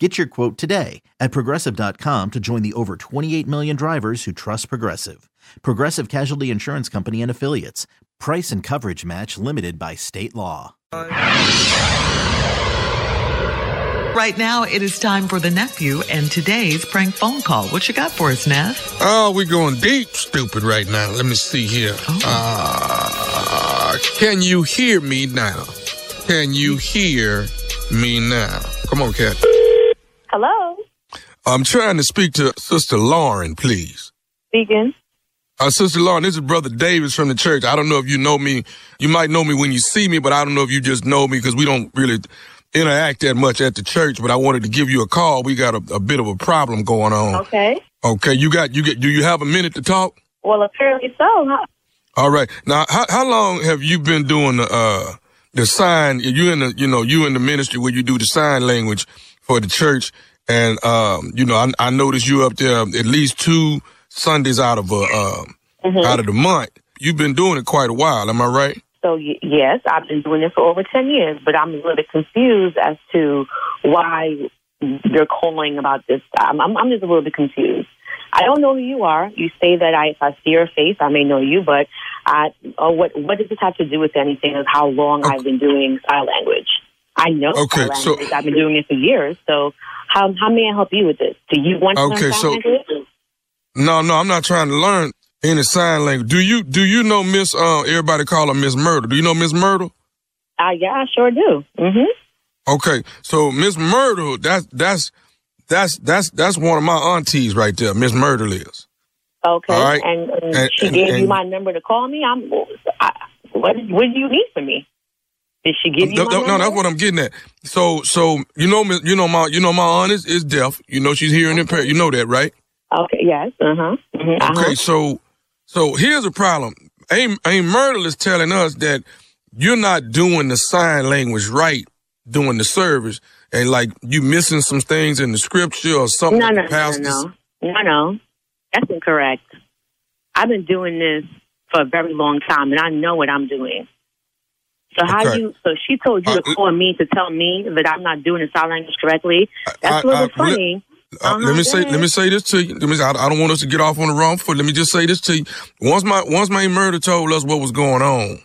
Get your quote today at progressive.com to join the over 28 million drivers who trust Progressive. Progressive Casualty Insurance Company and Affiliates. Price and coverage match limited by state law. Right now, it is time for the nephew and today's prank phone call. What you got for us, Neff? Oh, we're going deep stupid right now. Let me see here. Uh, can you hear me now? Can you hear me now? Come on, Cat. Hello, I'm trying to speak to Sister Lauren, please. speaking. Uh, Sister Lauren, this is Brother Davis from the church. I don't know if you know me. You might know me when you see me, but I don't know if you just know me because we don't really interact that much at the church. But I wanted to give you a call. We got a, a bit of a problem going on. Okay. Okay, you got you get. Do you have a minute to talk? Well, apparently so. Huh? All right. Now, how how long have you been doing the uh the sign? You in the you know you in the ministry where you do the sign language for the church, and um you know I I noticed you up there at least two Sundays out of a um out of the month. You've been doing it quite a while. Am I right? So y- yes, I've been doing it for over ten years, but I'm a little bit confused as to why you're calling about this. I'm, I'm, I'm just a little bit confused. I don't know who you are. You say that I, if I see your face, I may know you, but I, oh, what what does this have to do with anything? Of how long I've been doing sign language? I know Okay, so- I've been doing it for years. So how how may I help you with this? Do you want to Okay, learn sign so- language? No, no, I'm not trying to learn any sign language. Do you do you know Miss? Uh, everybody call her Miss Myrtle. Do you know Miss Myrtle? Uh, yeah, I sure do. hmm Okay, so Miss Myrtle, that's that's that's that's that's one of my aunties right there. Miss Myrtle is. Okay. All right. And, and, And- she and- gave you my number to call me. I'm. I, what What do you need from me? Did she give you No, no, no, that's what I'm getting at. So, so you know, you know my, you know my aunt is, is deaf. You know she's hearing impaired. You know that, right? Okay. Yes. Uh huh. Okay, Uh-huh. so, so here's a problem. Aim, Aim Myrtle is telling us that you're not doing the sign language right during the service, and like you missing some things in the scripture or something. No, no, no, no, no, no. That's incorrect. I've been doing this for a very long time, and I know what I'm doing. So how Okay. you? So she told you Uh, to call me to tell me that I'm not doing the sign language correctly. That's I- a little I- funny. Uh, let me say, let me say this to you. Let me I, I don't want us to get off on the wrong foot. Let me just say this to you. Once my, once my Myrtle told us what was going on,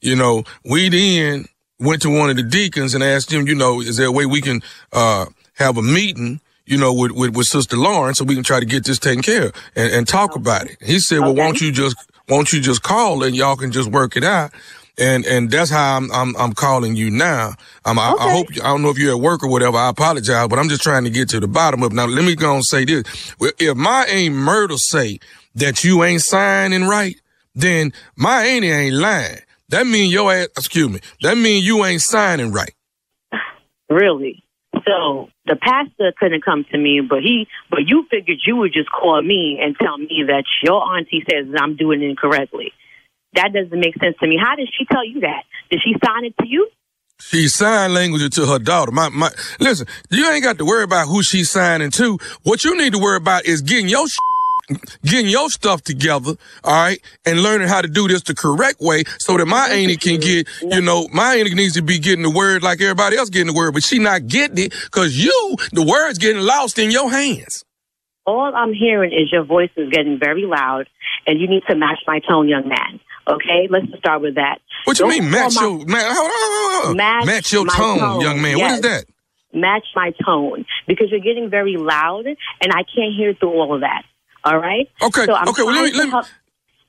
you know, we then went to one of the deacons and asked him, you know, is there a way we can, uh, have a meeting, you know, with, with, with Sister Lauren so we can try to get this taken care of and, and talk about it. He said, well, Okay. won't you just, won't you just call and y'all can just work it out? And, and that's how I'm, I'm, I'm calling you now. Um, I, I Okay. hope, I don't know if you're at work or whatever. I apologize, but I'm just trying to get to the bottom of it. Now, let me go and say this. If my Aunt Myrtle say that you ain't signing right, then my auntie ain't lying. That mean your ass, excuse me, that mean you ain't signing right. Really? So the pastor couldn't come to me, but he, but you figured you would just call me and tell me that your auntie says I'm doing it incorrectly. That doesn't make sense to me. How did she tell you that? Did she sign it to you? She sign language to her daughter. My, my, listen, you ain't got to worry about who she's signing to. What you need to worry about is getting your getting your stuff together, all right, and learning how to do this the correct way so that my auntie can get, you know, my auntie needs to be getting the word like everybody else getting the word, but she not getting it because you, the word's getting lost in your hands. All I'm hearing is your voice is getting very loud, and you need to match my tone, young man. Okay, let's just start with that. What Don't mean match my- your, man, hold on, hold on. Match match your tone, tone, young man. What is that? match my tone because you're getting very loud, and I can't hear through all of that. All right. Okay, So I'm okay, well, let me- let me- help-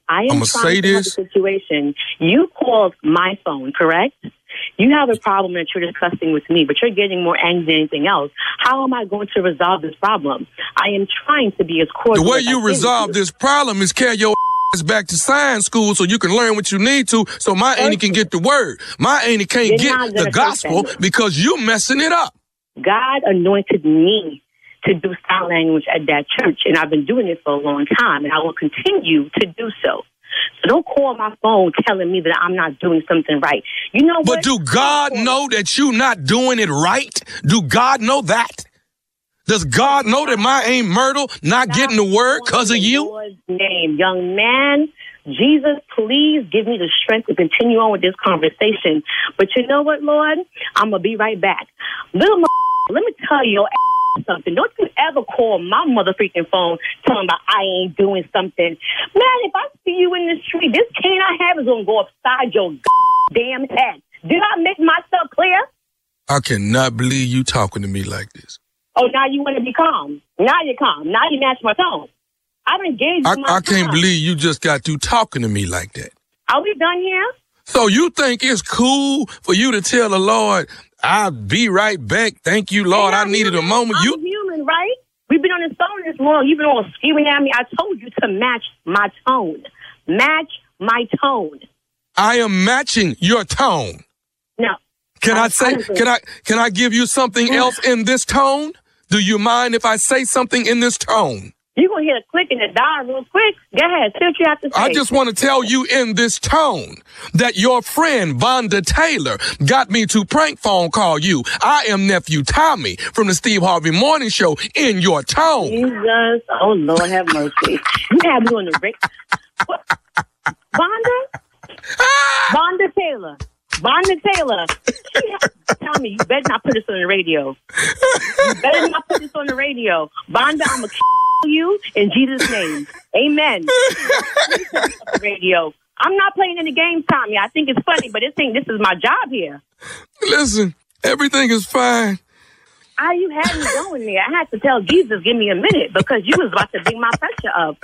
I am I'ma trying say to help this. the situation. You called my phone, correct? You have a problem that you're discussing with me, but you're getting more angry than anything else. How am I going to resolve this problem? I am trying to be as cordial. The way you resolve this problem is carry your ass back to science school so you can learn what you need to so my auntie can get the word. My auntie can't get the gospel because you're messing it up. God anointed me to do sign language at that church, and I've been doing it for a long time, and I will continue to do so. So don't call my phone telling me that I'm not doing something right. You know what? But do God know that you're not doing it right? Do God know that? Does God know that my Aunt Myrtle not getting the word because of you? Lord's name, young man. Jesus, please give me the strength to continue on with this conversation. But you know what, Lord? I'm gonna be right back. Little, m- let me tell you something. Don't you ever call my mother freaking phone telling me I ain't doing something. Man, if I see you in the street, this cane I have is gonna go upside your damn head. Did I make myself clear? I cannot believe you talking to me like this. Oh, now you want to be calm. Now you're calm. Now you match my tone. I've engaged I, my I can't believe you just got through talking to me like that. Are we done here? So you think it's cool for you to tell the Lord, I'll be right back. Thank you, Lord. I needed a moment. I'm You human, right? We've been on this phone this long. You've been all screaming at me. I told you to match my tone. Match my tone. I am matching your tone. No. Can I I- say honestly- can I can I give you something else in this tone? Do you mind if I say something in this tone? You're going to hear a click and a die real quick. Go ahead. Say what you have to say. I just want to tell you in this tone that your friend Vonda Taylor got me to prank phone call you. I am nephew Tommy from the Steve Harvey Morning Show in your tone. Jesus. Oh, Lord have mercy. You have me on the break. What? Vonda? Ah! Vonda Taylor. Vonda Taylor. Tell me, you better not put this on the radio. You better not put this on the radio. Vonda, I'm a. you in Jesus' name. Amen. radio. I'm not playing any games, Tommy. I think it's funny, but this thing, this is my job here. Listen, everything is fine. How you had me going there? I had to tell Jesus, give me a minute because you was about to bring my pressure up.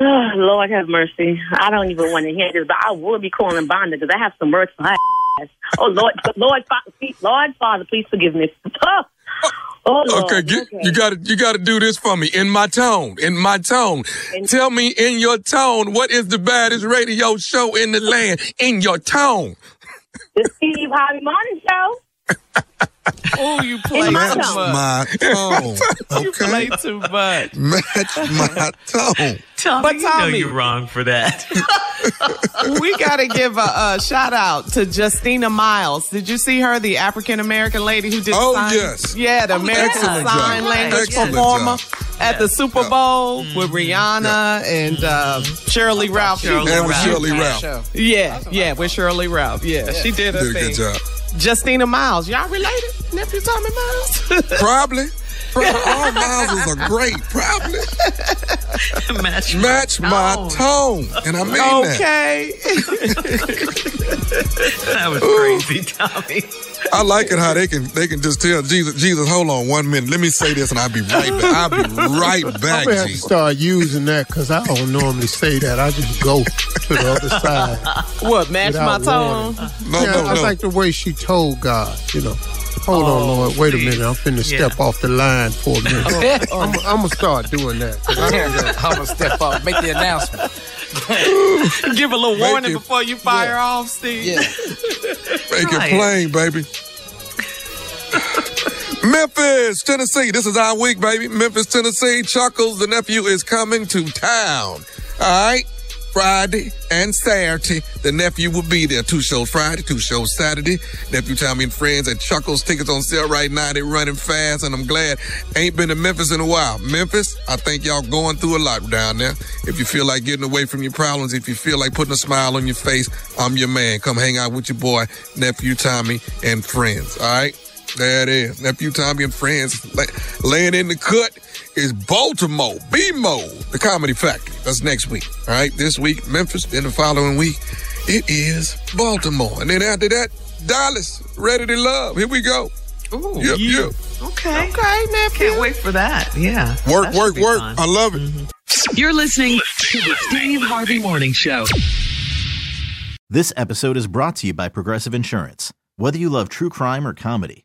Oh, Lord have mercy. I don't even want to hear this, but I will be calling Vonda because I have some words for her. ass. Oh Lord, Lord, Father, please, Lord, Father, please forgive me. Oh, oh Lord. Okay, you got to you got to do this for me in my tone. In my tone. In- Tell me in your tone what is the baddest radio show in the land in your tone. the Steve Harvey Morning Show. Oh, you play too much. my tone. You play too much. Match my tone. Tommy, But you know you're wrong for that. we got to give a, a shout out to Justina Miles. Did you see her, the African American lady who did Oh, sign? yes. Yeah, the American Excellent Sign job. Language Excellent performer job. at the Super Bowl with Rihanna and uh, Sheryl Lee Ralph. She Shirley And with Ralph. Sheryl Lee Ralph. Yeah, yeah, with Sheryl Lee Ralph. Yeah, she did her Did a thing. good job. Justina Miles. Y'all related? Nephew Tommy Miles? Probably. Probably. All Miles are great. Probably. Match, Match my tone. tone. And I mean that. okay. That was crazy, Tommy. I like it how they can they can just tell Jesus, Jesus, hold on one minute. Let me say this and I'll be right back. I'll be right back, I'm have to start using that because I don't normally say that. I just go to the other side. What, match my tone? warning. No, yeah, no, I like the way she told God. You know, hold on, oh, Lord. Wait a minute. I'm finna Yeah. step off the line for a minute. I'm, I'm gonna start doing that. 'cause I do that. I'm gonna step up, make the announcement. Give a little Make warning it- before you fire off, Steve. Yeah. Make Right. it plain, baby. Memphis, Tennessee. This is our week, baby. Memphis, Tennessee. Chuckles, the nephew, is coming to town. All right. Friday and Saturday, the nephew will be there. Two shows Friday, two shows Saturday. Nephew Tommy and friends at Chuckles. Tickets on sale right now. They're running fast, and I'm glad. Ain't been to Memphis in a while. Memphis, I think y'all going through a lot down there. If you feel like getting away from your problems, if you feel like putting a smile on your face, I'm your man. Come hang out with your boy, nephew Tommy and friends. All right. There it is. Nephew Tommy and friends laying in the cut is Baltimore, BMO, the Comedy Factory. That's next week. All right. This week, Memphis. Then the following week, it is Baltimore. And then after that, Dallas, Ready to Love. Here we go. Ooh, Yep, yep. okay. Okay, nephew. Can't wait for that. Yeah. Work, That work, work. fun. I love it. Mm-hmm. You're listening to the Steve Harvey Morning Show. This episode is brought to you by Progressive Insurance. Whether you love true crime or comedy,